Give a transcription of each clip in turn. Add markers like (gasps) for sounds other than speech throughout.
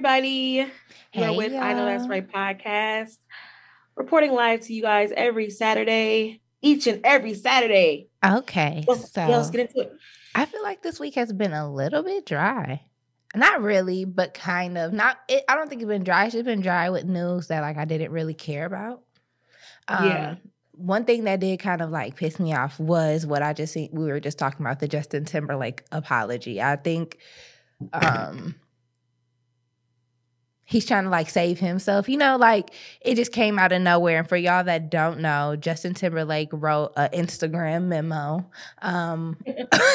everybody. Hey, We're with y'all. I Know That's Right podcast, reporting live to you guys every Saturday, each and every Saturday. Okay. Let's, so yeah, let's get into it. I feel like this week has been a little bit dry. Not really, but kind of. Not. It, I don't think it's been dry. It's just been dry with news that like I didn't really care about. Um, yeah. One thing that did kind of like piss me off was what I just we were just talking about the Justin Timberlake apology. I think um he's trying to like save himself. You know, like it just came out of nowhere. And for y'all that don't know, Justin Timberlake wrote an Instagram memo um,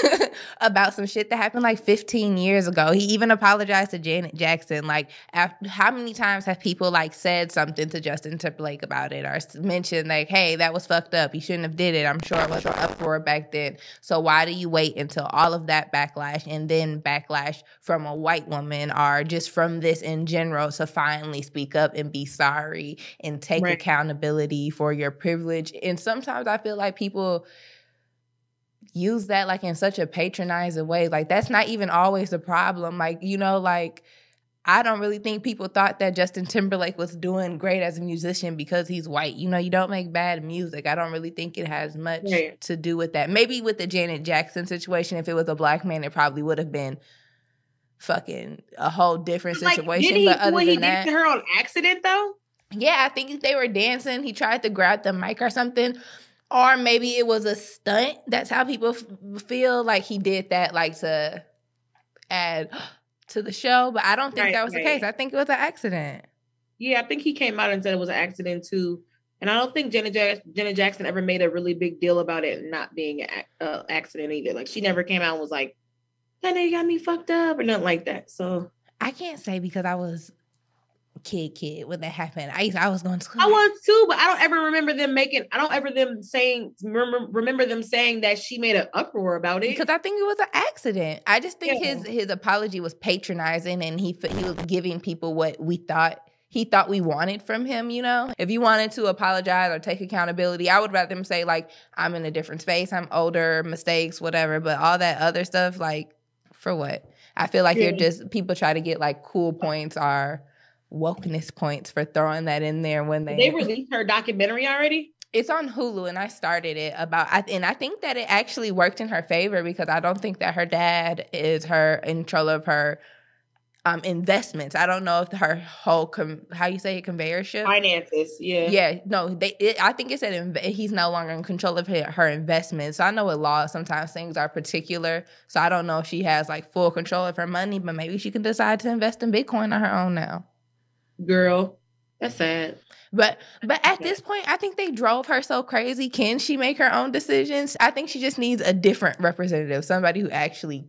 (laughs) about some shit that happened like 15 years ago. He even apologized to Janet Jackson. Like, after, how many times have people like said something to Justin Timberlake about it or mentioned like, "Hey, that was fucked up. You shouldn't have did it." I'm sure it was up for it back then. So why do you wait until all of that backlash and then backlash from a white woman or just from this in general? To finally speak up and be sorry and take right. accountability for your privilege. And sometimes I feel like people use that like in such a patronizing way. Like that's not even always a problem. Like, you know, like I don't really think people thought that Justin Timberlake was doing great as a musician because he's white. You know, you don't make bad music. I don't really think it has much right. to do with that. Maybe with the Janet Jackson situation, if it was a black man, it probably would have been fucking a whole different situation. Like, did he, but other than he that, her on accident though? Yeah, I think they were dancing. He tried to grab the mic or something. Or maybe it was a stunt. That's how people f- feel like he did that, like to add (gasps) to the show. But I don't think right, that was right. the case. I think it was an accident. Yeah, I think he came out and said it was an accident too. And I don't think Janet, Janet Jackson ever made a really big deal about it not being an uh, accident either. Like she never came out and was like, that nigga got me fucked up or nothing like that. So I can't say because I was kid kid when that happened. I I was going to school. I was too, but I don't ever remember them making. I don't ever them saying remember remember them saying that she made an uproar about it because I think it was an accident. I just think yeah. his his apology was patronizing and he he was giving people what we thought he thought we wanted from him, you know? If you wanted to apologize or take accountability, I would rather them say, like, I'm in a different space, I'm older, mistakes, whatever. But all that other stuff, like, for what? I feel like yeah. you're just people try to get like cool points or wokeness points for throwing that in there when they they released her documentary already. It's on Hulu, and I started it about, and I think that it actually worked in her favor because I don't think that her dad is her in control of her um, investments. I don't know if her whole com- how you say it conveyorship finances. Yeah, yeah. No, they. It, I think it said inv- he's no longer in control of her, her investments. So I know with law sometimes things are particular. So I don't know if she has like full control of her money, but maybe she can decide to invest in Bitcoin on her own now. Girl, that's sad. But but at this point, I think they drove her so crazy. Can she make her own decisions? I think she just needs a different representative, somebody who actually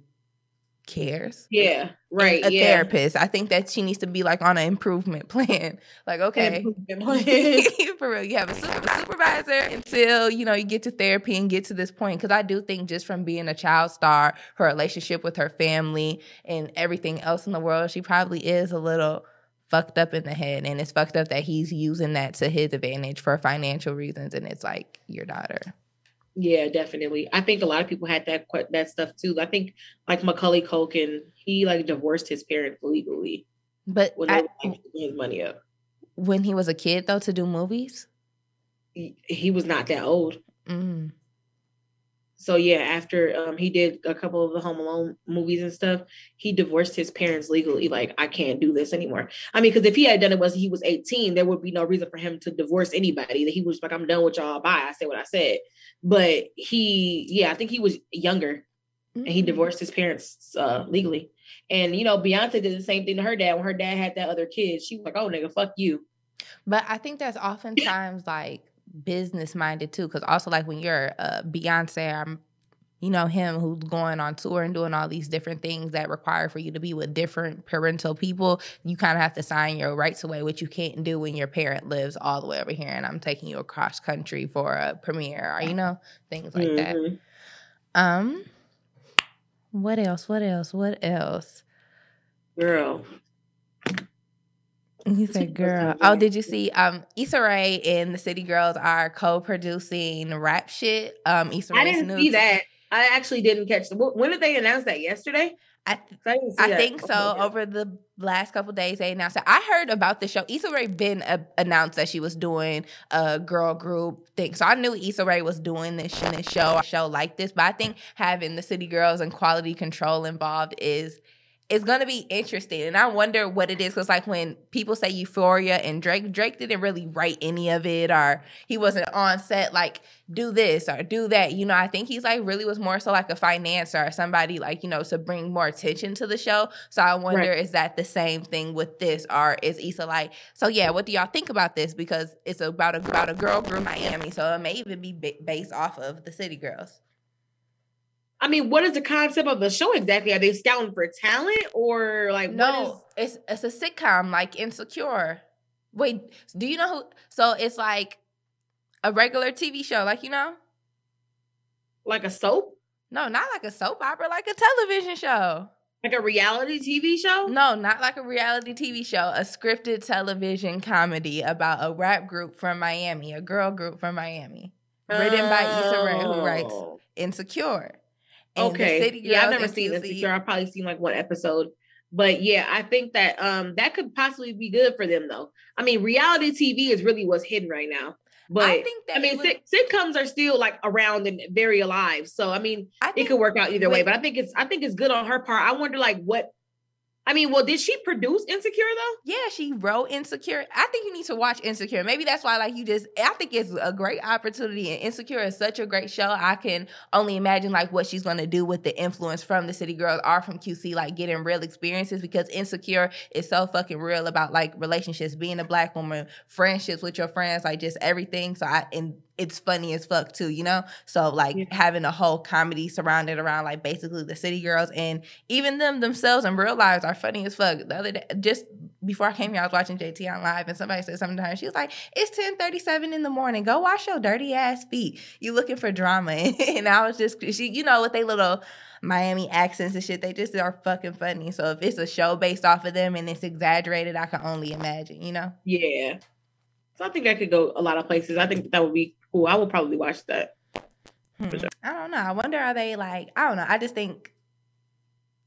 cares. Yeah, right. A yeah. therapist. I think that she needs to be like on an improvement (laughs) plan. Like, okay, (laughs) (laughs) for real, you have a, super, supervisor until you know you get to therapy and get to this point. Because I do think just from being a child star, her relationship with her family and everything else in the world, she probably is a little fucked up in the head and it's fucked up that he's using that to his advantage for financial reasons and it's like your daughter yeah, definitely. I think a lot of people had that that stuff too. I think like Macaulay Culkin, he like divorced his parents legally, but when I, like, his money up. When he was a kid, though, to do movies, he, he was not that old. Mm. So yeah, after um, he did a couple of the Home Alone movies and stuff, he divorced his parents legally. Like, I can't do this anymore. I mean, because if he had done it was he was 18, there would be no reason for him to divorce anybody. That he was like, I'm done with y'all. Bye. I said what I said. But he, yeah, I think he was younger, mm-hmm. and he mm. divorced his parents uh, legally. And you know, Beyonce did the same thing to her dad when her dad had that other kid. She was like, "Oh, nigga, fuck you." But I think that's oftentimes like business minded too, because also like when you're uh, Beyonce, I'm, you know, him who's going on tour and doing all these different things that require for you to be with different parental people, you kind of have to sign your rights away, which you can't do when your parent lives all the way over here and I'm taking you across country for a premiere or you know things like mm-hmm. that. Um, what else? What else? What else? Girl, he said, "Girl, oh, did you see? Um, Issa Rae and the City Girls are co-producing rap shit. Um, Issa Rae. I didn't see that. I actually didn't catch the. When did they announce that? Yesterday. I, th- I, I think so. Over the last couple days, they announced. That. I heard about the show. Issa Rae been uh, announced that she was doing a girl group thing, so I knew Issa Rae was doing this, this show, a show like this. But I think having the City Girls and Quality Control involved is it's gonna be interesting. And I wonder what it is because like when people say Euphoria and Drake, Drake didn't really write any of it or he wasn't on set like do this or do that. You know, I think he's like really was more so like a financer or somebody like, you know, to bring more attention to the show. So I wonder right. is that the same thing with this or is Issa like, so yeah, what do y'all think about this? Because it's about a, about a girl group Miami. So it may even be based off of the City Girls. I mean, what is the concept of the show exactly? Are they scouting for talent or like no? It's it's a sitcom like Insecure. Wait, do you know who? So it's like a regular TV show, like you know, like a soap. No, not like a soap opera, like a television show. Like a reality TV show? No, not like a reality TV show. A scripted television comedy about a rap group from Miami, a girl group from Miami, written oh. by Issa Rae, who writes oh. Okay. yeah, I've never seen Insecure. I've probably seen like one episode. But yeah, I think that um that could possibly be good for them though. I mean, reality TV is really what's hidden right now. But I think that I mean, would, sitcoms are still like around and very alive. So I mean, I it could work out either way. But I think it's I think it's good on her part. I wonder like what I mean, well, did she produce Insecure though? Yeah, she wrote Insecure. I think you need to watch Insecure. Maybe that's why, like, you just. I think it's a great opportunity, and Insecure is such a great show. I can only imagine like what she's going to do with the influence from the City Girls or from QC, like getting real experiences because Insecure is so fucking real about like relationships, being a black woman, friendships with your friends, like just everything. So I and it's funny as fuck too, you know? So like yeah. having a whole comedy surrounded around like basically the city girls and even them themselves in real lives are funny as fuck. The other day, just before I came here, I was watching JT on live and somebody said something to her. She was like, It's 1037 in the morning. Go wash your dirty ass feet. You looking for drama. (laughs) and I was just she, you know, with they little Miami accents and shit, they just are fucking funny. So if it's a show based off of them and it's exaggerated, I can only imagine, you know? Yeah. So I think that could go a lot of places. I think that would be cool. I would probably watch that. Hmm. Sure. I don't know. I wonder are they like I don't know. I just think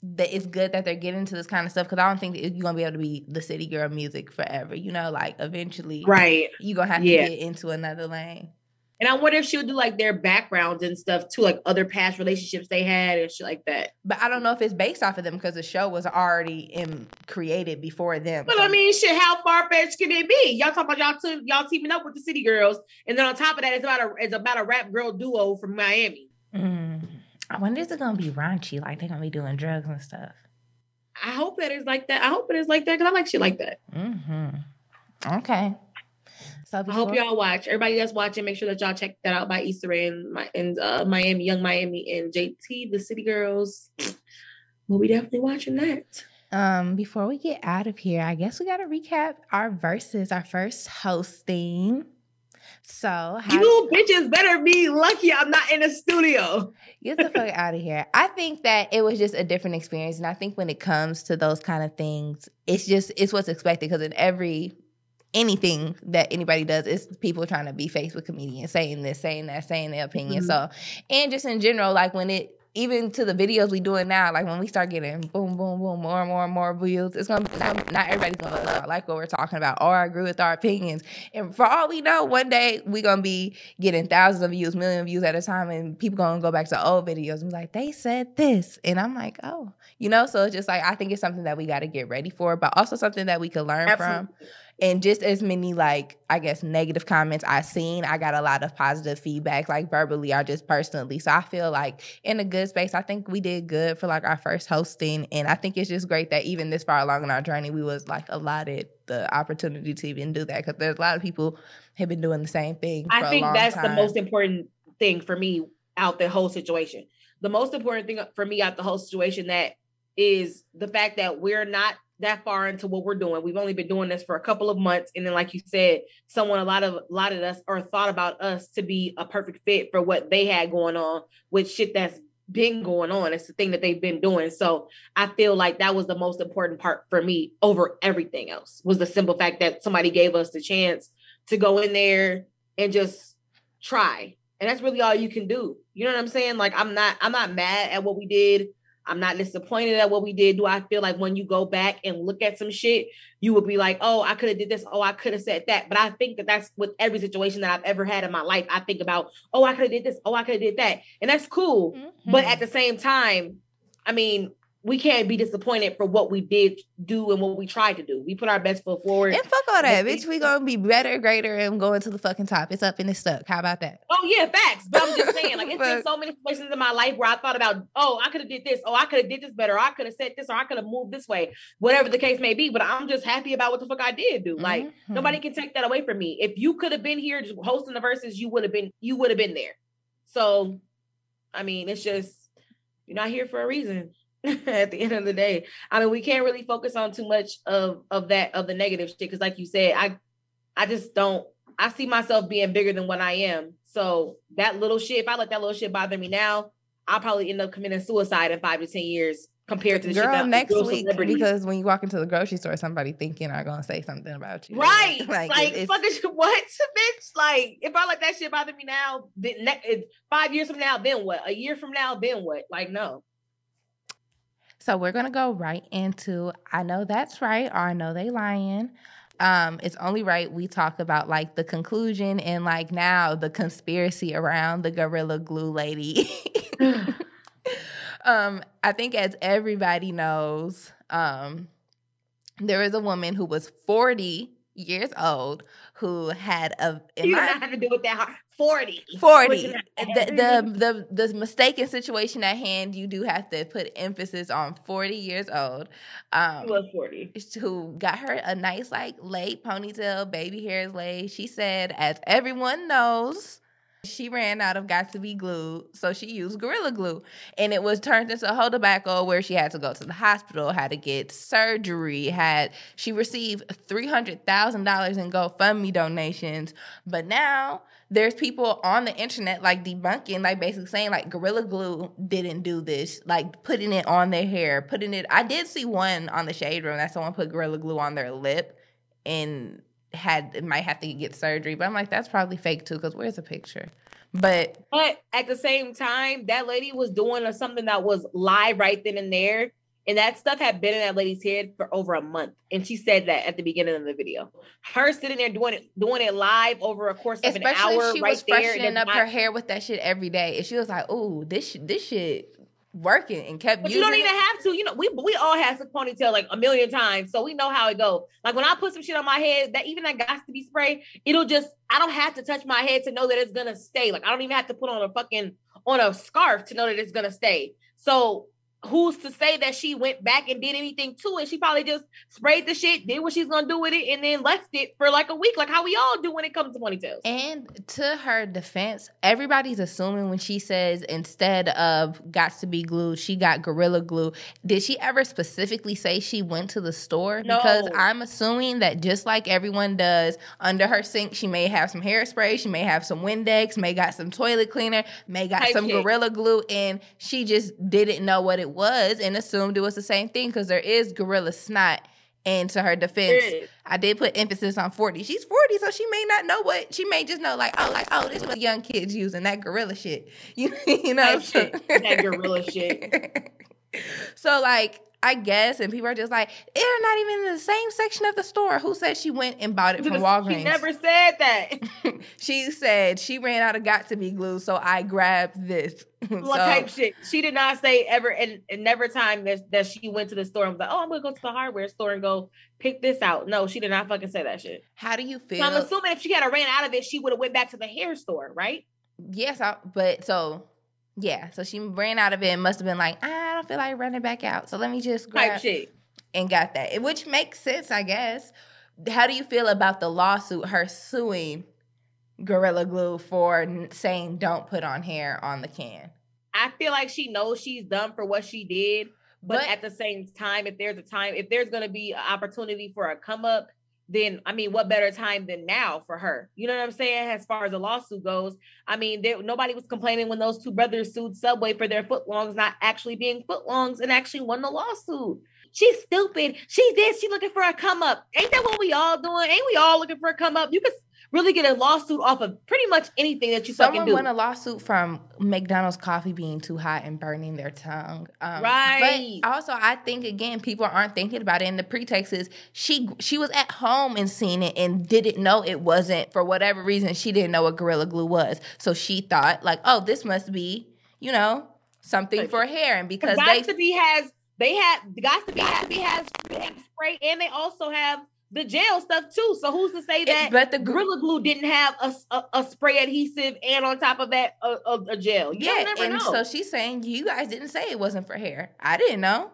that it's good that they're getting to this kind of stuff because I don't think you're gonna be able to be the city girl music forever. You know, like eventually, right? You're gonna have yeah. to get into another lane. And I wonder if she would do like their backgrounds and stuff too, like other past relationships they had and shit like that. But I don't know if it's based off of them because the show was already in created before them. But so. I mean, shit, how far fetched can it be? Y'all talk about y'all te- y'all teaming up with the City Girls, and then on top of that, it's about a it's about a rap girl duo from Miami. Mm. I wonder if it's gonna be raunchy, like they're gonna be doing drugs and stuff. I hope that is like that. I hope it is like that because I like shit like that. Mm-hmm. Okay. So before- I hope y'all watch. Everybody that's watching, make sure that y'all check that out by Rae and my and uh, Miami, Young Miami, and JT, the City Girls. (sniffs) We'll be definitely watching that. Um, before we get out of here, I guess we gotta recap our verses, our first hosting. So how- you bitches better be lucky I'm not in the studio. Get the fuck out of here. I think that it was just a different experience, and I think when it comes to those kind of things, it's just it's what's expected because in every anything that anybody does is people trying to be faced with comedians, saying this, saying that, saying their opinion. Mm-hmm. So, and just in general, like when it even to the videos we doing now, like when we start getting boom, boom, boom, more and more and more views, it's gonna not, not everybody's gonna love, like what we're talking about or agree with our opinions. And for all we know, one day we gonna be getting thousands of views, million views at a time, and people gonna go back to old videos and be like, they said this, and I'm like, oh, you know. So it's just like I think it's something that we got to get ready for, but also something that we can learn Absolutely. from and just as many like i guess negative comments i seen i got a lot of positive feedback like verbally or just personally. So i feel like in a good space i think we did good for like our first hosting. And i think it's just great that even this far along in our journey we was like allotted the opportunity to even do that. Because there's a lot of people have been doing the same thing i think that's time. the most important thing for me out the whole situation. The most important thing for me out the whole situation that is the fact that we're not that far into what we're doing. We've only been doing this for a couple of months. And then, like you said, someone a lot of a lot of us or thought about us to be a perfect fit for what they had going on with shit that's been going on. It's the thing that they've been doing. So I feel like that was the most important part for me over everything else was the simple fact that somebody gave us the chance to go in there and just try. And that's really all you can do. You know what I'm saying? Like I'm not I'm not mad at what we did I'm not disappointed at what we did. Do I feel like when you go back and look at some shit, you would be like, oh, I could have did this. Oh, I could have said that. But I think that that's with every situation that I've ever had in my life. I think about, oh, I could have did this. Oh, I could have did that. And that's cool. Mm-hmm. But at the same time, I mean, we can't be disappointed for what we did do and what we tried to do. We put our best foot forward. And fuck all that, bitch. We gonna be better, greater, and going to the fucking top. It's up and it's stuck. How about that? Oh yeah, facts. But I'm just saying, like (laughs) it's been so many situations in my life where I thought about, oh, I could have did this, oh, I could have did this better, I could have said this, or I could have moved this way, whatever the case may be. But I'm just happy about what the fuck I did do. Like mm-hmm. nobody can take that away from me. If you could have been here just hosting the verses, you would have been, you would have been there. So, I mean, it's just you're not here for a reason. (laughs) at the end of the day. I mean, we can't really focus on too much of of that of the negative shit because, like you said, I I just don't. I see myself being bigger than what I am. So that little shit, if I let that little shit bother me now, I'll probably end up committing suicide in five to ten years compared to the girl next week because when you walk into the grocery store, somebody thinking are gonna say something about you. Right? (laughs) like, like it's, fuck it's, (laughs) what, bitch? Like if I let that shit bother me now, then ne- five years from now, then what? A year from now, then what? Like no. So we're gonna go right into I know that's right or I know they lying. Um, it's only right we talk about like the conclusion and like now the conspiracy around the gorilla glue lady. (laughs) (laughs) um, I think as everybody knows, um, there is a woman who was 40 years old who had a (laughs) you don't have to do with that 40 40 the, the the the mistaken situation at hand you do have to put emphasis on 40 years old um was 40 who got her a nice like late ponytail baby hairs laid. She said as everyone knows she ran out of got to be glue, so she used Gorilla Glue. And it was turned into a whole debacle where she had to go to the hospital, had to get surgery, had she received $300,000 in GoFundMe donations. But now there's people on the internet like debunking, like basically saying like Gorilla Glue didn't do this, like putting it on their hair, putting it. I did see one on the shade room that someone put Gorilla Glue on their lip and had might have to get surgery. But I'm like, that's probably fake too, because where's the picture? But but at the same time, that lady was doing something that was live right then and there. And that stuff had been in that lady's head for over a month. And she said that at the beginning of the video. Her sitting there doing it, doing it live over a course of Especially an hour. She right was freshening up not- her hair with that shit every day. And she was like, oh, this this shit working and kept but you don't even it. have to you know we we all have some ponytail like a million times so we know how it goes. like when i put some shit on my head that even that got to be sprayed it'll just i don't have to touch my head to know that it's gonna stay like i don't even have to put on a fucking on a scarf to know that it's gonna stay so who's to say that she went back and did anything to it? She probably just sprayed the shit, did what she's gonna do with it, and then left it for like a week, like how we all do when it comes to ponytails. And to her defense, everybody's assuming when she says instead of got to be glued, she got gorilla glue. Did she ever specifically say she went to the store? No. Because I'm assuming that just like everyone does, under her sink, she may have some hairspray, she may have some Windex, may got some toilet cleaner, may got Type some shit. gorilla glue, and she just didn't know what it it was and assumed it was the same thing because there is gorilla snot. And to her defense, I did put emphasis on 40. She's 40, so she may not know what she may just know, like, oh, like, oh, this is what young kids using that gorilla shit. You, (laughs) you know, that, shit, that gorilla shit. (laughs) so like I guess, and people are just like, they're not even in the same section of the store. Who said she went and bought it from Walgreens? She never said that. (laughs) (laughs) she said she ran out of got to be glue, so I grabbed this. (laughs) what so, type shit? She did not say ever, and, and never time that, that she went to the store and was like, oh, I'm gonna go to the hardware store and go pick this out. No, she did not fucking say that shit. How do you feel? So I'm assuming if she had ran out of it, she would have went back to the hair store, right? Yes, I, but so yeah, so she ran out of it and must have been like, I don't feel like running back out. So let me just grab Type shit. and got that. Which makes sense, I guess. How do you feel about the lawsuit, her suing Gorilla Glue for saying don't put on hair on the can? I feel like she knows she's done for what she did. But, but at the same time, if there's a time, if there's going to be an opportunity for a come up, then I mean, what better time than now for her? You know what I'm saying? As far as the lawsuit goes, I mean, nobody was complaining when those two brothers sued Subway for their footlongs not actually being footlongs and actually won the lawsuit. She's stupid. She did. She looking for a come up. Ain't that what we all doing? Ain't we all looking for a come up? You could really get a lawsuit off of pretty much anything that you Someone fucking do. Someone won a lawsuit from McDonald's coffee being too hot and burning their tongue. Um, Right. But also, I think again, people aren't thinking about it. And the pretext is she she was at home and seen it and didn't know it wasn't for whatever reason. She didn't know what gorilla glue was, so she thought like, oh, this must be you know something for hair. And because they Got to be has they have be has, has spray and they also have the gel stuff too. So who's to say that? it, but the Gorilla Glue didn't have a, a, a spray adhesive and on top of that a, a, a gel. You yeah, never and know. so she's saying you guys didn't say it wasn't for hair. I didn't know.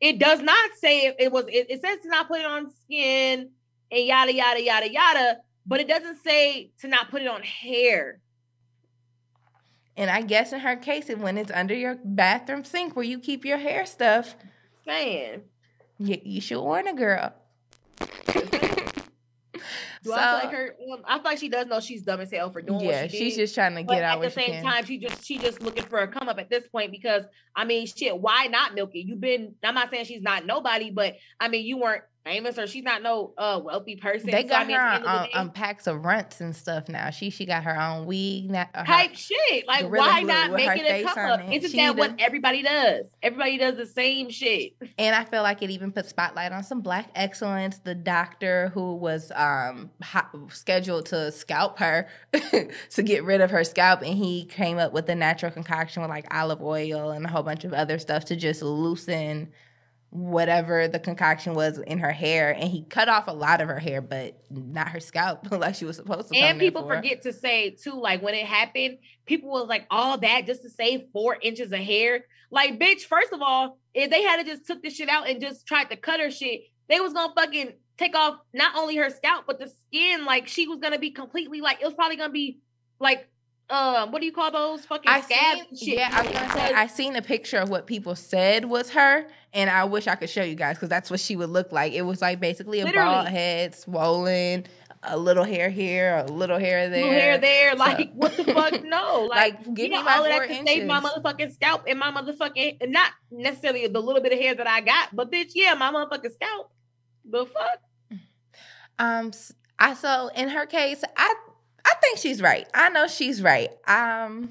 it does not say it, it was. It, it says to not put it on skin and yada yada yada yada, but it doesn't say to not put it on hair. And I guess in her case, it when it's under your bathroom sink where you keep your hair stuff, Man, you, you should warn a girl. Do I feel like her? I feel like she does know she's dumb as hell for doing yeah, what she she's did. just trying to get out at the same time, she just she just looking for a come up at this point because I mean, shit, why not milk it? You've been. I'm not saying she's not nobody, but I mean, you weren't famous or she's not no uh wealthy person. They So, got I mean, her the end on, the on packs of runts and stuff now. She she got her own wig now. type shit. Like, why not make it a face come on up? it. Isn't She that what everybody does? Everybody does the same shit. And I feel like it even put spotlight on some black excellence. The doctor who was um scheduled to scalp her (laughs) to get rid of her scalp, and he came up with a natural concoction with like olive oil and a whole bunch of other stuff to just loosen whatever the concoction was in her hair. And he cut off a lot of her hair, but not her scalp (laughs) like she was supposed to. And people for. forget to say too, like when it happened, people was like, all that just to save four inches of hair. Like, bitch, first of all, if they had to just took this shit out and just tried to cut her shit, they was gonna fucking take off not only her scalp, but the skin. Like she was gonna be completely like it was probably gonna be like um, what do you call those fucking I scabs seen, shit? yeah, I was gonna say I seen a picture of what people said was her, and I wish I could show you guys because that's what she would look like. It was like basically a Literally. bald head, swollen, a little hair here, a little hair there, Little hair there, like what the fuck? (laughs) No, like, Like, give you know, me my all of that to save my motherfucking scalp and my motherfucking not necessarily the little bit of hair that I got, but bitch, yeah, my motherfucking scalp. The fuck? Um, I so in her case, I I think she's right. I know she's right. Um,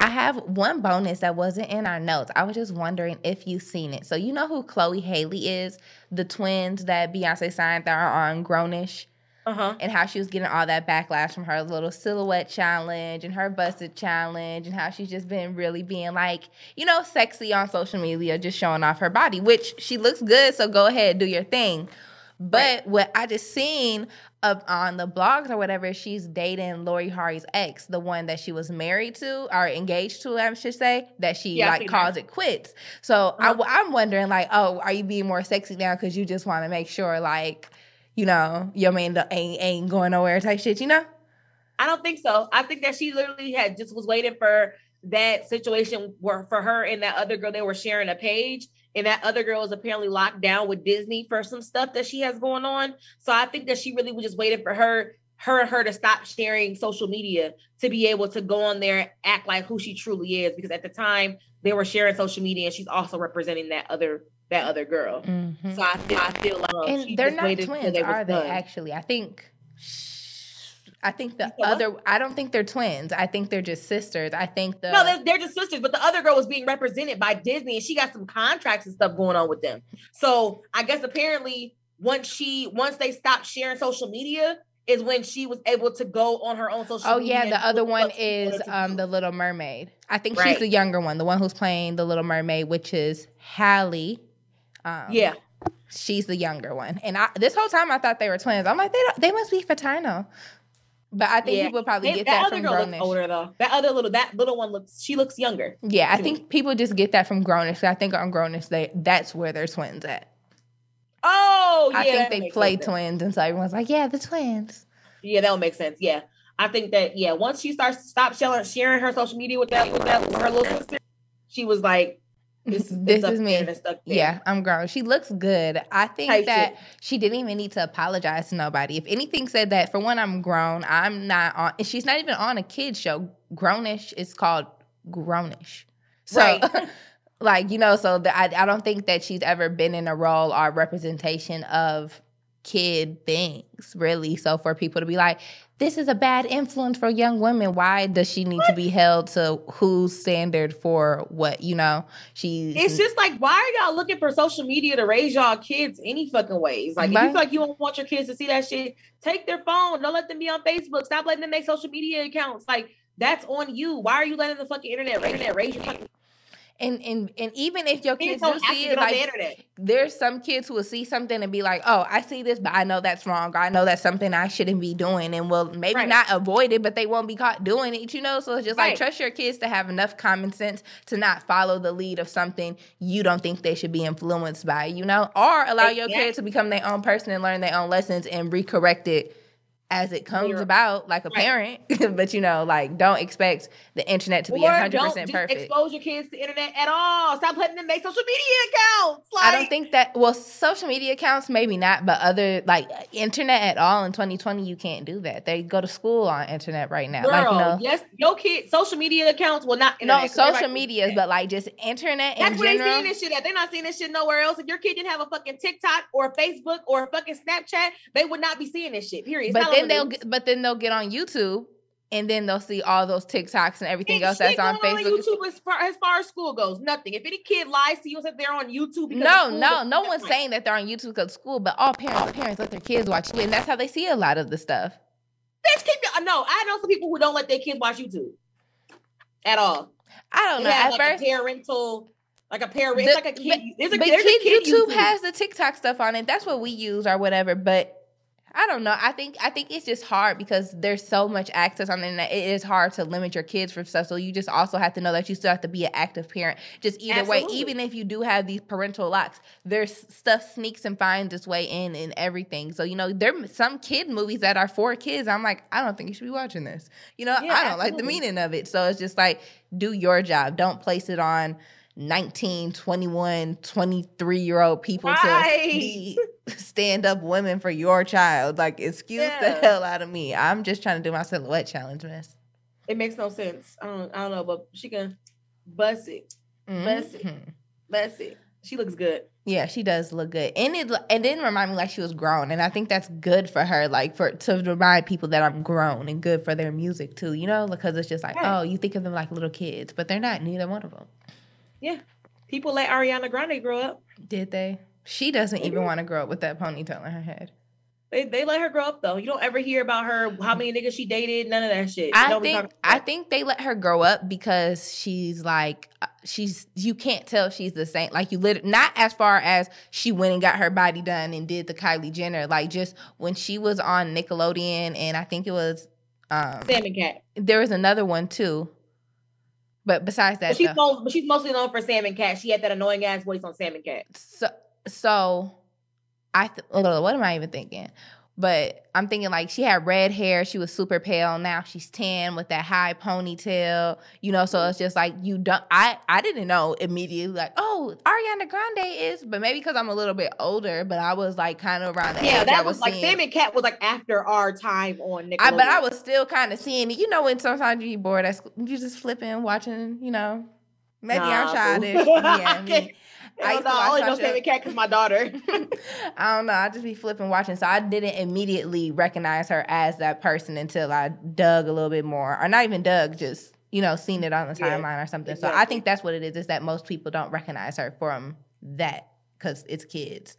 I have one bonus that wasn't in our notes. I was just wondering if you've seen it. So you know who Chloe Haley is, the twins that Beyonce signed that are on Grownish, Uh huh. and how she was getting all that backlash from her little silhouette challenge and her busted challenge, and how she's just been really being like, you know, sexy on social media, just showing off her body, which she looks good. So go ahead, do your thing. But what I just seen up on the blogs or whatever, she's dating Lori Harvey's ex, the one that she was married to or engaged to, I should say, that she Yeah, like calls it quits. So I, Uh-huh. I'm wondering, like, oh, are you being more sexy now because you just want to make sure, like, you know, your man ain't ain't going nowhere type shit, you know? I don't think so. I think that she literally had just was waiting for that situation where for her and that other girl they were sharing a page and that other girl is apparently locked down with Disney for some stuff that she has going on. So I think that she really was just waiting for her her and her to stop sharing social media to be able to go on there and act like who she truly is because at the time they were sharing social media and she's also representing that other that other girl. Mhm. So I feel I feel like she And they're not twins, they are they? done. Actually, I think. I think the what? other. I don't think they're twins. I think they're just sisters. I think the. No, they're, they're just sisters, but the other girl was being represented by Disney and she got some contracts and stuff going on with them. So I guess apparently once she once they stopped sharing social media is when she was able to go on her own social Oh yeah, the other one is um the Little Mermaid. I think Right. she's the younger one, the one who's playing the Little Mermaid, which is Halle. Um, yeah. she's the younger one. And I this whole time I thought they were twins. I'm like, they don't, they must be fraternal. But I think Yeah. people probably get that, that, other from girl looks older though. That other little that little one looks she looks younger. Yeah, I think people just get that from Grownish. I think on Grownish they that's where they're twins at. Oh yeah. I think they play sense twins, and so everyone's like, yeah, the twins. Yeah, that would make sense. Yeah. I think that yeah, once she starts stop sharing sharing her social media with that with that with her little sister, she was like, (laughs) This, This it's is me. there and it's stuck there. Yeah, I'm grown. She looks good. I think Type that she didn't even need to apologize to nobody. If anything said that, for one, I'm grown. I'm not on. and She's not even on a kid show. Grownish is called Grownish. So, Right. (laughs) like you know, so the, I I don't think that she's ever been in a role or representation of kid things, really. So for people to be like, this is a bad influence for young women. Why does she need what? to be held to whose standard for what? You know, she's. It's just like, why are y'all looking for social media to raise y'all kids any fucking ways? Like, right. if you feel like you don't want your kids to see that shit, take their phone. Don't let them be on Facebook. Stop letting them make social media accounts. Like, that's on you. Why are you letting the fucking internet raise, internet raise your fucking and and and even if your kids, do see it, like the there's some kids who will see something and be like, "Oh, I see this, but I know that's wrong. Or I know that's something I shouldn't be doing," and will maybe right. not avoid it, but they won't be caught doing it. You know, so it's just right. like trust your kids to have enough common sense to not follow the lead of something you don't think they should be influenced by. You know, or allow your yeah. kids to become their own person and learn their own lessons and recorrect it as it comes about, like a right. parent. (laughs) but you know, like don't expect the internet to be hundred percent perfect. Expose your kids to internet at all. Stop letting them make social media accounts. Like, I don't think that. Well, social media accounts maybe not, but other like internet at all in 2020, you can't do that. They go to school on internet right now. Girl, like yes, your kid social media accounts will not. Internet, no, social media, but like just internet. That's where they're seeing this shit at. They're not seeing this shit nowhere else. If your kid didn't have a fucking TikTok or a Facebook or a fucking Snapchat, they would not be seeing this shit. Period. It's but then they'll, get, but then they'll get on YouTube and then they'll see all those TikToks and everything and else that's on Facebook. On YouTube as far, as far as school goes, nothing. If any kid lies to you and says they're on YouTube, no, no, no one's saying that they're on YouTube because of school, but all parents, parents let their kids watch it, and that's how they see a lot of the stuff. Bitch, uh, keep no. I know some people who don't let their kids watch YouTube at all. I don't they know. At like first, parental. Like a parent, the, it's like a kid. There's a, but kid, kid YouTube, YouTube has the TikTok stuff on it. That's what we use or whatever. But I don't know. I think I think it's just hard because there's so much access on the internet. It is hard to limit your kids from stuff. So you just also have to know that you still have to be an active parent. Just either Absolutely. way, even if you do have these parental locks, there's stuff sneaks and finds its way in and everything. So you know, there some kid movies that are for kids. I'm like, I don't think you should be watching this. You know, yeah, I don't absolutely. like the meaning of it. So it's just like, do your job. Don't place it on 19, 21, 23 year old people right. to be (laughs) stand up women for your child. Like, excuse yeah. the hell out of me. I'm just trying to do my silhouette challenge, miss. It makes no sense. I don't, I don't know, but she can bust it. Mm-hmm. Bust it. Bust it. She looks good. Yeah, she does look good, and it it didn't remind me like she was grown, and I think that's good for her, like for to remind people that I'm grown, and good for their music too, you know, because it's just like, right. oh, you think of them like little kids, but they're not. Neither one of them. Yeah. People let Ariana Grande grow up. Did they? She doesn't mm-hmm. even want to grow up with that ponytail in her head. They, they let her grow up though. You don't ever hear about her how many niggas she dated, none of that shit. I think I think they let her grow up because she's like uh, she's you can't tell she's the same. Like you lit not as far as she went and got her body done and did the Kylie Jenner. Like just when she was on Nickelodeon and I think it was um Sam and Cat. There was another one too. But besides that, but she's, known, but she's mostly known for Sam and Cat. She had that annoying ass voice on Sam and Cat. So, so I th- what am I even thinking? But I'm thinking like she had red hair, she was super pale. Now she's tan with that high ponytail, you know. So it's just like you don't. I I didn't know immediately like oh Ariana Grande is, but maybe because I'm a little bit older. But I was like kind of around the yeah, that I was, was like seeing. Sam and Cat was like after our time on Nickelodeon. I, but I was still kind of seeing it. You know when sometimes you get bored, you just flipping, watching. You know, maybe nah, I'm childish. yeah. (laughs) I, used to I only know Sammy Cat because my daughter. (laughs) (laughs) I don't know. I just be flipping watching, so I didn't immediately recognize her as that person until I dug a little bit more, or not even dug, just you know, seen it on the timeline yeah, or something. Exactly. So I think that's what it is. Is that most people don't recognize her from that because it's kids.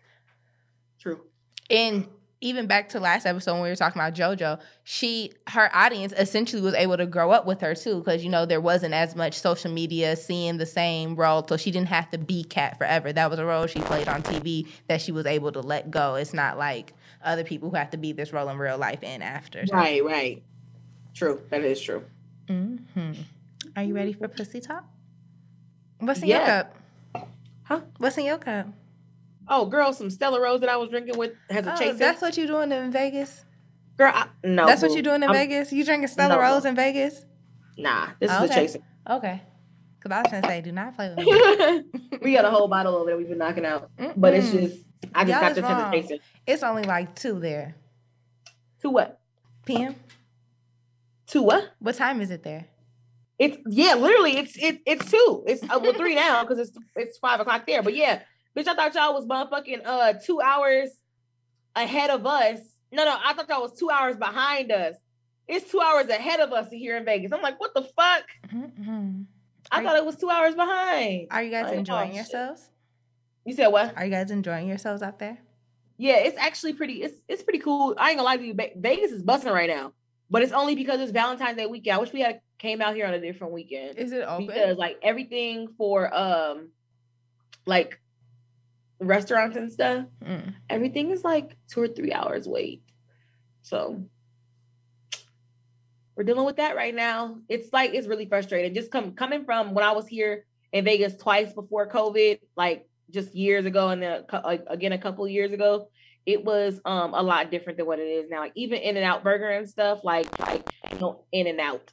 True. And even back to last episode when we were talking about JoJo, she her audience essentially was able to grow up with her too, because you know there wasn't as much social media seeing the same role, so she didn't have to be Cat forever. That was a role she played on TV that she was able to let go. It's not like other people who have to be this role in real life and after. Right, right. True. That is true. Mm-hmm. Are you ready for pussy talk? What's in yeah. your cup? Huh? What's in your cup? Oh, girl, some Stella Rosa that I was drinking with has a oh, chaser. That's what you doing in Vegas? Girl, I, no. That's boo. what you doing in I'm, Vegas? You drinking Stella no, Rose in Vegas? Nah, this is okay. a chaser. Okay. Because I was gonna say, do not play with me. (laughs) we got a whole bottle over there we've been knocking out, Mm-mm. but it's just I just Y'all got this wrong. as chaser. It's only like two there. Two what? PM. Two what? What time is it there? It's yeah, literally, it's it, it's two. It's uh, well three now because it's it's five o'clock there. But yeah, Bitch, I thought y'all was motherfucking uh two hours ahead of us. No, no, I thought y'all was two hours behind us. It's two hours ahead of us here in Vegas. I'm like, what the fuck? Mm-hmm. I are thought it was two hours behind. Are you guys like, enjoying oh, yourselves? You said what? Are you guys enjoying yourselves out there? Yeah, it's actually pretty. It's it's pretty cool. I ain't gonna lie to you. Vegas is busting right now, but it's only because it's Valentine's Day weekend. I wish we had came out here on a different weekend. Is it open? Because like everything for um, like restaurants and stuff, mm. everything is like two or three hours wait. So we're dealing with that right now. It's like it's really frustrating. Just come coming from when I was here in Vegas twice before COVID, like just years ago, and then like, again a couple years ago, it was um a lot different than what it is now. Like even In and Out Burger and stuff, like like you know, In and Out,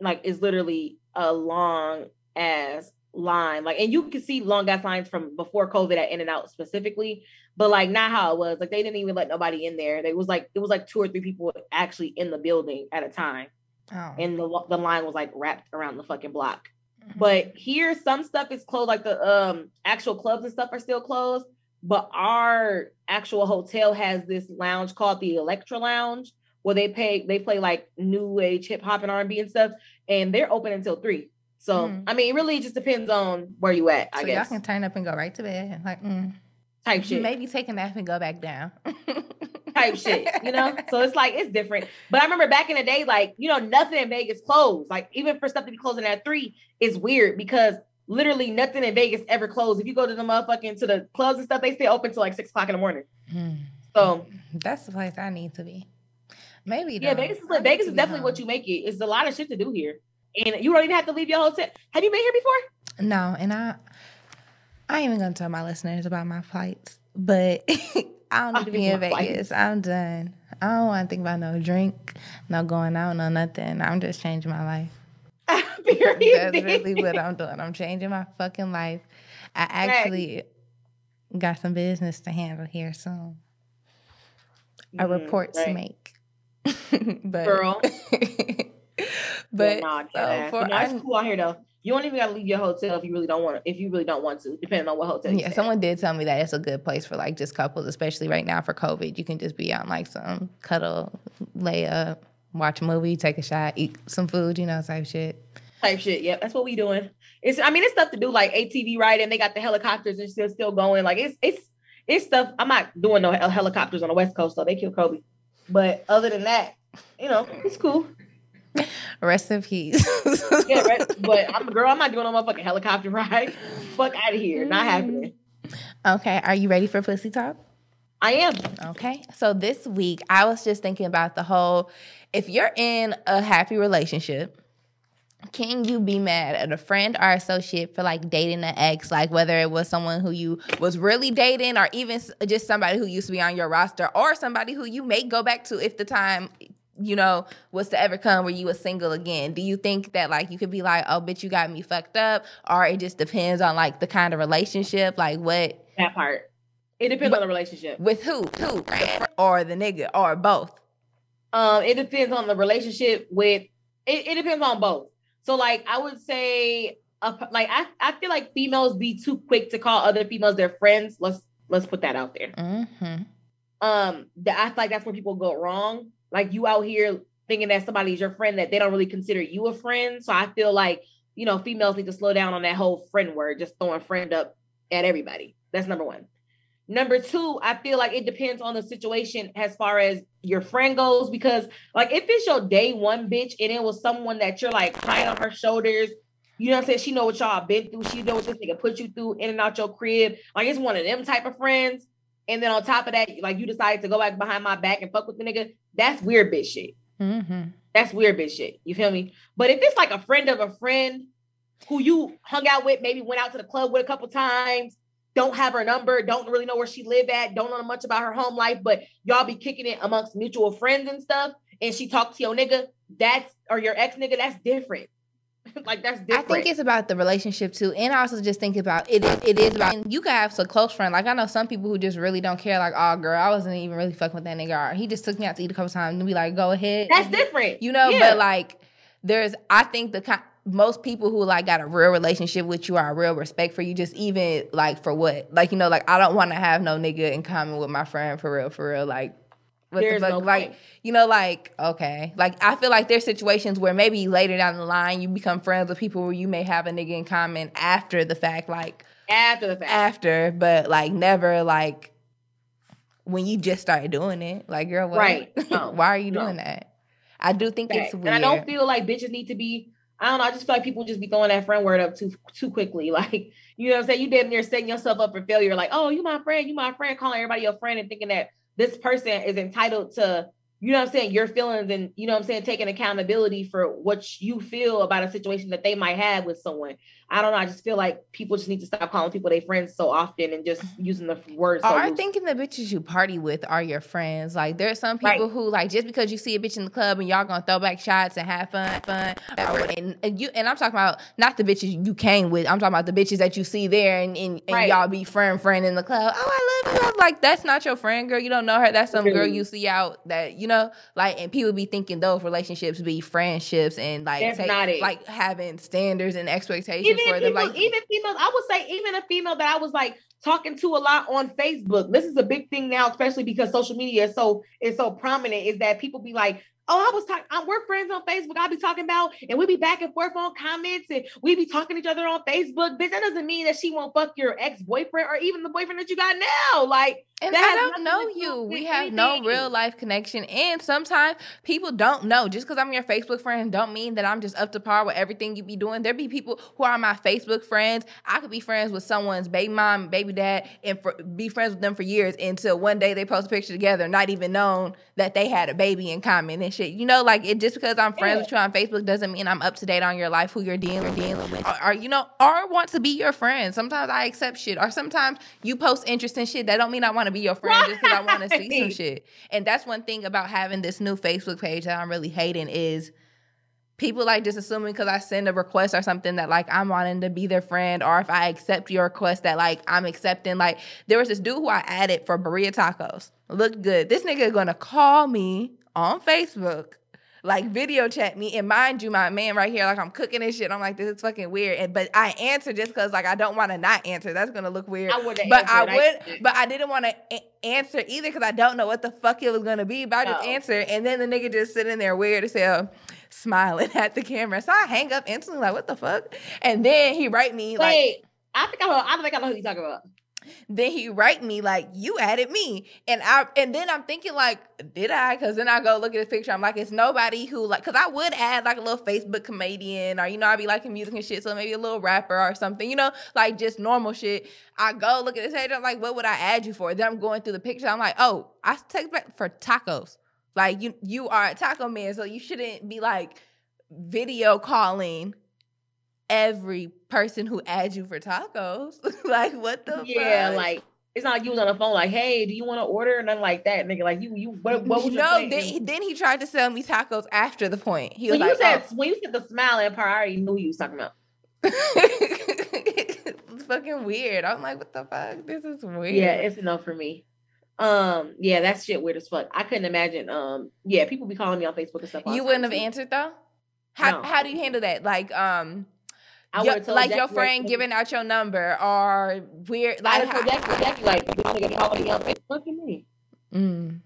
like is literally a long as line. Like, and you can see long ass lines from before COVID at In and Out specifically, but like not how it was. Like they didn't even let nobody in there. They was like it was like two or three people actually in the building at a time, oh. and the the line was like wrapped around the fucking block. Mm-hmm. But here, some stuff is closed. Like the um actual clubs and stuff are still closed. But our actual hotel has this lounge called the Electra Lounge, where they pay they play like new age hip hop and R and B and stuff, and they're open until three. So mm. I mean, it really just depends on where you at. I so guess y'all can turn up and go right to bed, like mm. type shit. Maybe take a nap and go back down. (laughs) type shit, you know. So it's like it's different. But I remember back in the day, like you know, nothing in Vegas closed. Like even for stuff to be closing at three is weird because literally nothing in Vegas ever closed. If you go to the motherfucking to the clubs and stuff, they stay open till like six o'clock in the morning. Mm. So that's the place I need to be. Maybe yeah, Vegas is like, Vegas is definitely home. what you make it. It's a lot of shit to do here and you don't even have to leave your hotel. Have you been here before? No, and I, I ain't even gonna tell my listeners about my flights, but (laughs) I don't need to be in Vegas. Flights. I'm done. I don't want to think about no drink, no going out, no nothing. I'm just changing my life. (laughs) Period. That's really what I'm doing. I'm changing my fucking life. I actually right. got some business to handle here soon. A mm, report right. to make. (laughs) but girl. But yeah, uh, so for it's cool out here though. You don't even gotta leave your hotel if you really don't want to. If you really don't want to, depending on what hotel. Yeah, someone did tell me that it's a good place for like just couples, especially right now for COVID. You can just be on like some cuddle, lay up, watch a movie, take a shot, eat some food, you know, type shit. Type shit. Yep, that's what we doing. It's I mean it's stuff to do like ATV ride and they got the helicopters and still still going. Like it's it's it's stuff. I'm not doing no helicopters on the West Coast though. They kill Kobe. But other than that, you know, it's cool. (laughs) Rest in peace. yeah, rest, but I'm a girl. I'm not doing no motherfucking helicopter (laughs) ride. Fuck out of here. Not happening. Okay. Are you ready for pussy talk? I am. Okay. So this week, I was just thinking about the whole if you're in a happy relationship, can you be mad at a friend or associate for like dating an ex like whether it was someone who you was really dating or even just somebody who used to be on your roster or somebody who you may go back to if the time you know, was to ever come where you were single again? Do you think that like you could be like, oh, bitch, you got me fucked up, or it just depends on like the kind of relationship, like what? That part. It depends on the relationship. With who? Who? Or the nigga, or both. Um, it depends on the relationship with. It, it depends on both. So, like, I would say, uh, like, I, I feel like females be too quick to call other females their friends. Let's let's put that out there. Mm-hmm. Um, that I feel like that's where people go wrong like you out here thinking that somebody's your friend that they don't really consider you a friend. So I feel like, you know, females need to slow down on that whole friend word, just throwing friend up at everybody. That's number one. Number two, I feel like it depends on the situation as far as your friend goes, because like if it's your day one bitch and it was someone that you're like crying on her shoulders, you know what I'm saying? She know what y'all been through. She know what this nigga put you through in and out your crib. Like it's one of them type of friends. And then on top of that, like you decide to go back behind my back and fuck with the nigga, that's weird bitch shit. Mm-hmm. That's weird bitch shit. You feel me? But if it's like a friend of a friend who you hung out with, maybe went out to the club with a couple times, don't have her number, don't really know where she live at, don't know much about her home life, but y'all be kicking it amongst mutual friends and stuff, and she talked to your nigga, that's or your ex nigga, that's different. (laughs) like that's different. I think it's about the relationship too, and I also just think about it. It is about you can have a close friend. Like I know some people who just really don't care. Like, oh girl, I wasn't even really fucking with that nigga. Or he just took me out to eat a couple times and be like, go ahead. That's different. You know, yeah. but like there's I think the kind most people who like got a real relationship with you are a real respect for you just even like for what like you know like i don't want to have no nigga in common with my friend for real for real like what There's the fuck? no like point. you know like okay like i feel like there's situations where maybe later down the line you become friends with people where you may have a nigga in common after the fact like After the fact. after but like never like when you just started doing it like girl what? Right. (laughs) No. why are you No. doing that i do think Fact. it's weird And I don't feel like bitches need to be. I don't know. I just feel like people just be throwing that friend word up too too quickly. (laughs) Like you know what I'm saying. You damn near setting yourself up for failure. Like oh, you my friend, you my friend, calling everybody your friend and thinking that this person is entitled to you know what I'm saying your feelings and you know I'm saying taking accountability for what you feel about a situation that they might have with someone. I don't know. I just feel like people just need to stop calling people their friends so often and just mm-hmm. using the words. So loose. thinking the bitches you party with are your friends. Like there are some people Right. who like just because you see a bitch in the club and y'all gonna throw back shots and have fun, fun. And, and you and I'm talking about not the bitches you came with. I'm talking about the bitches that you see there and, and, and Right. y'all be friend friend in the club. Oh, I love you. I'm like that's not your friend, girl. You don't know her. That's some girl you see out that you know. Like and people be thinking those relationships be friendships and like take- like having standards and expectations even for people, them. Like even females, I would say even a female that I was like talking to a lot on Facebook. This is a big thing now, especially because social media is so is so prominent. Is that people be like, "Oh, I was talking. We're friends on Facebook. I'll be talking about, and we be back and forth on comments, and we be talking to each other on Facebook. Bitch, that doesn't mean that she won't fuck your ex boyfriend or even the boyfriend that you got now. Like, And That I don't know you. We have no real life connection. And sometimes people don't know. Just because I'm your Facebook friend don't mean that I'm just up to par with everything you be doing. There be people who are my Facebook friends. I could be friends with someone's baby mom, baby dad, and for, be friends with them for years until one day they post a picture together, not even known that they had a baby in common and shit. You know, like it just because I'm friends Yeah. with you on Facebook doesn't mean I'm up to date on your life, who you're dealing dealing with, or, or you know, or want to be your friend. Sometimes I accept shit, or sometimes you post interesting shit. That don't mean I want to be your friend just because I want to see some shit. And that's one thing about having this new Facebook page that I'm really hating is people like just assuming because I send a request or something that like I'm wanting to be their friend, or if I accept your request that like I'm accepting. Like there was this dude who I added for burrito tacos. Looked good. This nigga gonna call me on Facebook. Like video chat me and mind you, my man right here, like I'm cooking and shit. I'm like, this is fucking weird. And but I answer just because like I don't want to not answer. That's gonna look weird I but I would, but I didn't want to a- answer either because I don't know what the fuck it was gonna be. But I just No. answered, and then the nigga just sitting there weird as hell, smiling (laughs) at the camera. So I hang up instantly, like what the fuck? And then he write me like, Wait, I think I know. I think I know who you talking about. Then he write me like you added me, and I and then I'm thinking like, did I? Because then I go look at his picture. I'm like, it's nobody who like, because I would add like a little Facebook comedian or you know I'd be liking music and shit, so maybe a little rapper or something, you know, like just normal shit. I go look at his page. I'm like, what would I add you for? Then I'm going through the picture. I'm like, oh, I text back for tacos. Like you, you are a taco man, so you shouldn't be like video calling every person who adds you for tacos. (laughs) like what the Yeah, fuck? like it's not like you was on the phone like, hey, do you want to order? Or nothing like that, nigga. Like you, you. What, what was no, plan? then, he- then he tried to sell me tacos after the point. He was when you like, said when you said the smiling part, I already knew you was talking about. oh. it's (laughs) fucking weird. I'm like, what the fuck? This is weird. Yeah, it's enough for me. Um, yeah, that shit weird as fuck. I couldn't imagine. Um, yeah, people be calling me on Facebook and stuff. you wouldn't have too. answered though. How No. how do you handle that? Like um, I like Jackie, your friend giving out your number or weird I like. would told Jackie, Jackie, like, this nigga calling me on Facebook. What you mean? Mm.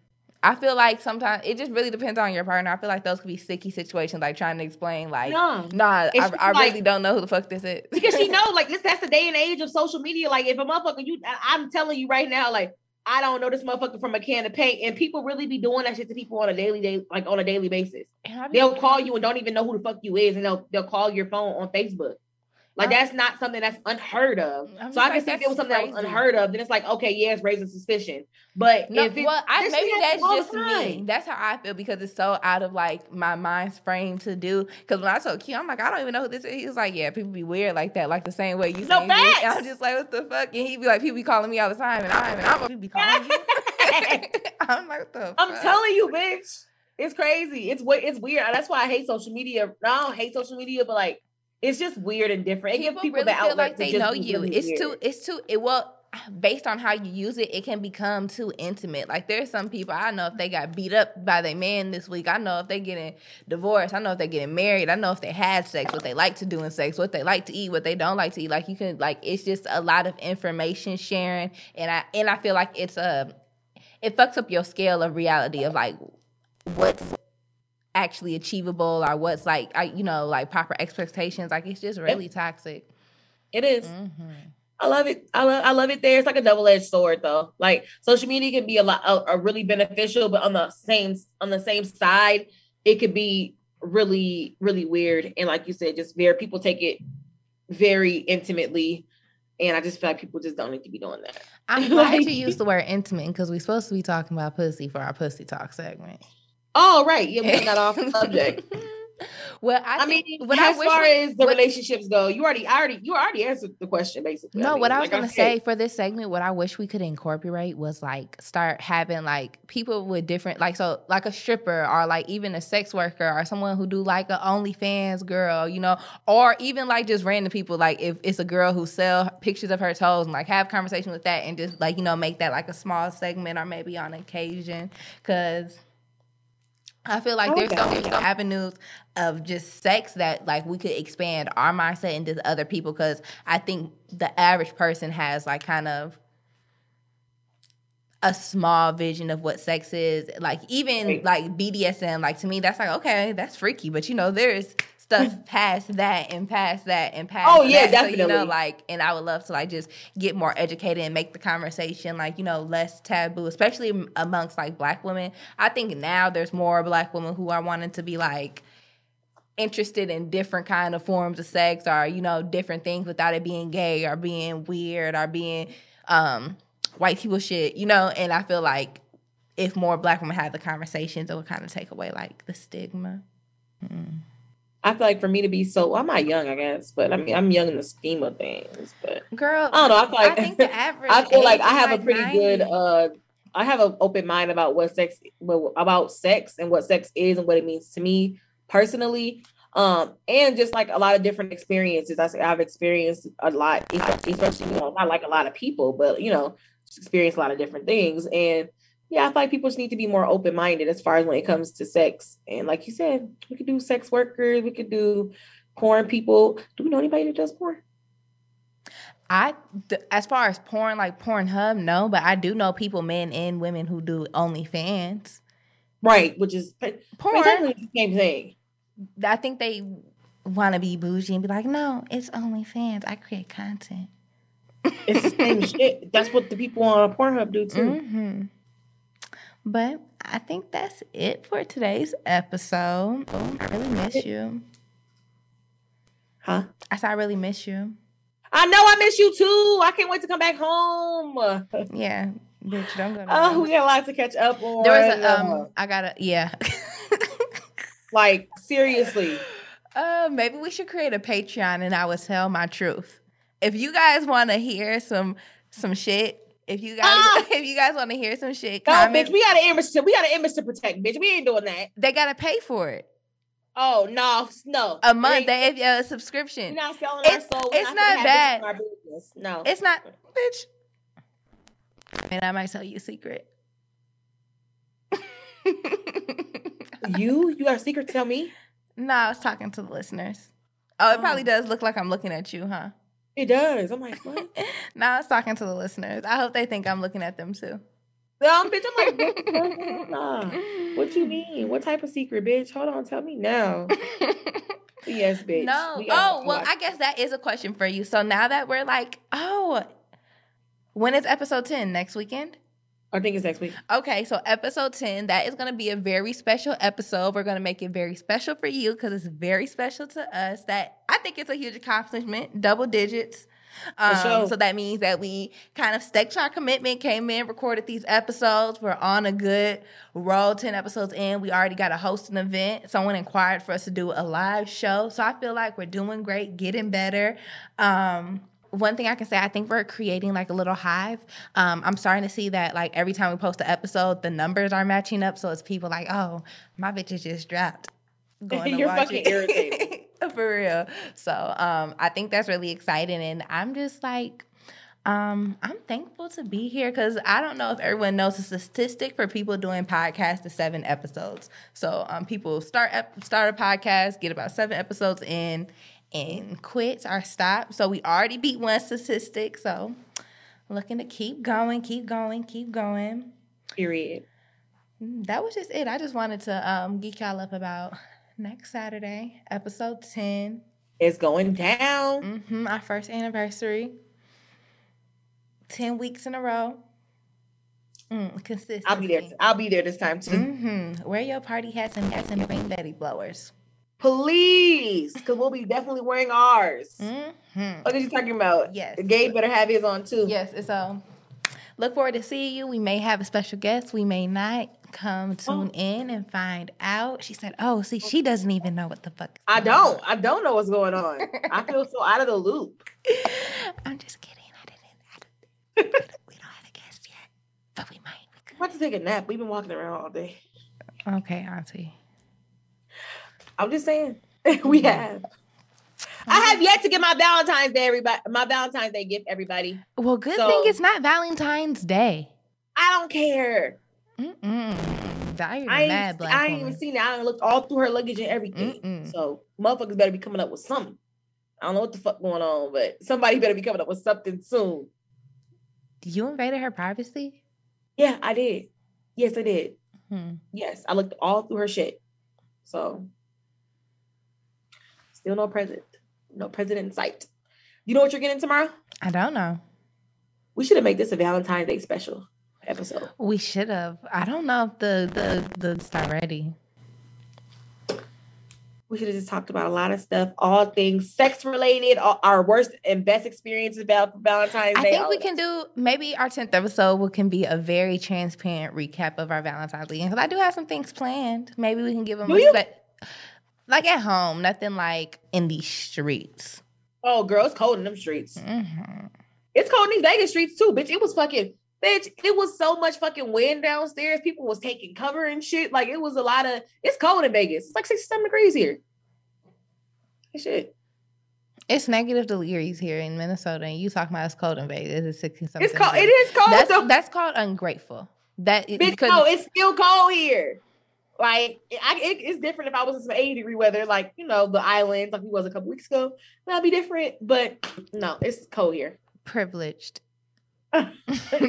I feel like sometimes it just really depends on your partner. I feel like those could be sticky situations, like trying to explain, like, No. nah, I, I like- really don't know who the fuck this is. because she (laughs) know like this that's the day and age of social media like if a motherfucker you I- i'm telling you right now like i don't know this motherfucker from a can of paint and people really be doing that shit to people on a daily day like on a daily basis I they'll call you and don't even know who the fuck you is and they'll they'll call your phone on facebook like that's not something that's unheard of I'm so i can like, see if it was something that was unheard of then it's like okay yeah it's raising suspicion but No, if it, well, I, maybe that's just me. time. That's how I feel because it's so out of like my mind's frame to do. Because when I told Q, I'm like, I don't even know who this is. He was like, Yeah, people be weird like that, like the same way you. No this. I'm just like, what the fuck? And he'd be like, people be calling me all the time, and I'm and I'm people be calling you. (laughs) (laughs) I'm like, what the I'm telling you, bitch. It's crazy. It's we- it's weird. That's why I hate social media. No, I don't hate social media, but like it's just weird and different. It gives people people really the feel like to they just know you. really it's weird. too. It's too. It well. based on how you use it, it can become too intimate. Like there's some people I know if they got beat up by their man this week. I know if they getting divorced. I know if they getting married. I know if they had sex, what they like to do in sex, what they like to eat, what they don't like to eat. Like you can like it's just a lot of information sharing, and I and I feel like it's a it fucks up your scale of reality of like what's actually achievable or what's like I, you know like proper expectations. Like it's just really toxic. It is. Mm-hmm. I love it. I love I love it there. It's like a double-edged sword though. Like social media can be a lot a, a really beneficial, but on the same on the same side, it could be really, really weird. And like you said, just very people take it very intimately. And I just feel like people just don't need to be doing that. I'm (laughs) glad like, you use the word intimate because we're supposed to be talking about pussy for our pussy talk segment. Oh, right. Yeah, we got off the (laughs) subject. Well, I, I mean, as I far we, as the what, relationships go, you already, I already, you already answered the question basically. No, I mean, what I was like gonna say for this segment, what I wish we could incorporate was like start having like people with different, like so, like a stripper or like even a sex worker or someone who do like a OnlyFans girl, you know, or even like just random people. Like if it's a girl who sell pictures of her toes and like have conversation with that and just like you know make that like a small segment or maybe on occasion because I feel like there's so many avenues of just sex that like we could expand our mindset into other people because I think the average person has like kind of a small vision of what sex is. Like even like BDSM, like to me that's like okay, that's freaky, but you know there's stuff past that and past that and past. Oh yeah, that. definitely. So, you know, like, and I would love to like just get more educated and make the conversation like you know less taboo, especially amongst like Black women. I think now there's more Black women who are wanting to be like interested in different kind of forms of sex or you know different things without it being gay or being weird or being um white people shit you know and i feel like if more black women had the conversations it would kind of take away like the stigma mm. I feel like for me to be so, well, I'm not young, I guess, but I mean, I'm young in the scheme of things. But girl, I don't know. I feel like I, think the (laughs) average I feel like I have like a pretty 90. good. uh I have an open mind about what sex, about sex and what sex is and what it means to me personally. Um, and just like a lot of different experiences. I I've experienced a lot, especially you know, not like a lot of people, but you know, experienced a lot of different things. And yeah, I feel like people just need to be more open minded as far as when it comes to sex. And like you said, we could do sex workers, we could do porn people. Do we know anybody that does porn? I, as far as porn, like Pornhub, no, but I do know people, men and women, who do OnlyFans. Right, which is porn. Exactly the same thing. I think they want to be bougie and be like, no, it's OnlyFans. I create content. It's the same (laughs) shit. That's what the people on Pornhub do too. Mm-hmm. But I think that's it for today's episode. I really miss you. Huh? I said I really miss you. I know I miss you too. I can't wait to come back home. (laughs) Yeah, bitch, don't go. Oh, we got a lot to catch up on. There was a um. I gotta yeah. (laughs) like seriously. Uh, maybe we should create a Patreon and I will tell my truth. If you guys want to hear some some shit if you guys, ah! (laughs) if you guys want to hear some shit, no, bitch, we got an image to we got an image to protect, bitch. We ain't doing that. They gotta pay for it. Oh no, no. A month, they have a subscription. We're not selling it's, our soul. It's not, not bad. Our business. No, it's not, bitch. And I might tell you a secret. (laughs) you, you got a secret to tell me? (laughs) No, I was talking to the listeners. Oh, it oh. probably does look like I'm looking at you, huh? It does. I'm like, what? (laughs) now I was talking to the listeners. I hope they think I'm looking at them too. Um, bitch, I'm like, (laughs) nah. What you mean? What type of secret, bitch? Hold on, tell me now. (laughs) yes, bitch. No. We oh, well, I guess that is a question for you. So now that we're like, oh, when is episode 10? Next weekend? I think it's next week. Okay, so episode 10, that is going to be a very special episode. We're going to make it very special for you because it's very special to us. That I think it's a huge accomplishment, double digits. Um, sure. So that means that we kind of stuck to our commitment, came in, recorded these episodes. We're on a good roll, 10 episodes in. We already got to host an event. Someone inquired for us to do a live show. So I feel like we're doing great, getting better. Um, one thing I can say, I think we're creating like a little hive. Um, I'm starting to see that like every time we post an episode, the numbers are matching up. So it's people like, oh, my bitches just dropped. (laughs) Going You're fucking irritating. (laughs) For real. So um, I think that's really exciting. And I'm just like, Um, I'm thankful to be here because I don't know if everyone knows the statistic for people doing podcasts is seven episodes. So um, people start ep- start a podcast, get about seven episodes in, and quits or stop. So we already beat one statistic. So looking to keep going, keep going, keep going. Period. That was just it. I just wanted to um, geek y'all up about next Saturday, episode 10. It's going down. hmm our first anniversary. 10 weeks in a row. Mm, consistency. I'll be there. I'll be there this time too. Mm-hmm. Wear your party hats and hats and ring Betty blowers. Please, because we'll be definitely wearing ours. hmm What are you talking about? Yes. Gabe better have his on too. Yes, and so look forward to seeing you. We may have a special guest. We may not. Come tune in and find out. She said, "Oh, see, she doesn't even know what the fuck." I don't. I don't know what's going on. I (laughs) feel so out of the loop. I'm just kidding. I didn't. I didn't we don't have a guest yet, but we might. We I'm about to take a nap. We've been walking around all day. Okay, Auntie. I'm just saying. (laughs) we have. I have yet to get my Valentine's Day, everybody. My Valentine's Day gift, everybody. Well, good So- thing it's not Valentine's Day. I don't care. Mm-mm. I mad ain't, black I ain't even seen it. I looked all through her luggage and everything. Mm-mm. So motherfuckers better be coming up with something. I don't know what the fuck going on, but somebody better be coming up with something soon. You invaded her privacy. Yeah, I did. Yes, I did. Hmm. Yes, I looked all through her shit. So still no president. No president in sight. You know what you're getting tomorrow? I don't know. We should have made this a Valentine's Day special episode. We should have. I don't know if the the the start ready. We should have just talked about a lot of stuff, all things sex related, all, our worst and best experiences about Valentine's I Day. I think we can do maybe our tenth episode will can be a very transparent recap of our Valentine's Day because I do have some things planned. Maybe we can give them Do a you? Like at home, nothing like in these streets. Oh, girl, it's cold in them streets. Mhm. It's cold in these Vegas streets too, bitch. It was fucking, bitch. It was so much fucking wind downstairs. People was taking cover and shit. Like it was a lot of. It's cold in Vegas. It's like sixty-seven degrees here. Shit. It's negative degrees here in Minnesota, and you talking about it's cold in Vegas. It's sixty something. It's cold. It is cold. That's that's called ungrateful. That Bitch, no, it's still cold here. Like I, it, it's different if I was in some 80 degree weather, like you know, the islands, like we was a couple weeks ago. That'd be different. But no, it's cold here. privileged. (laughs) Not (laughs)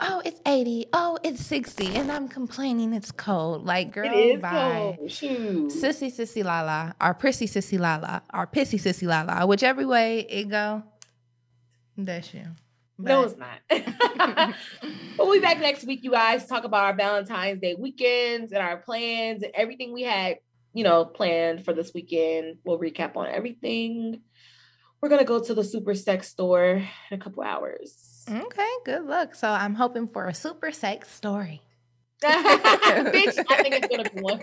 oh, it's 80. Oh, it's 60. And I'm complaining it's cold. Like, girl, it is bye. cold. Shoot. Sissy sissy la la, or prissy sissy la la, or pissy sissy la la, whichever way it go, that's you. No, it's not. (laughs) (laughs) But we'll be back next week, you guys, to talk about our Valentine's Day weekends and our plans and everything we had, you know, planned for this weekend. We'll recap on everything. We're gonna go to the super sex store in a couple hours. okay, good luck. So I'm hoping for a super sex story. (laughs) Bitch, I think it's gonna be one.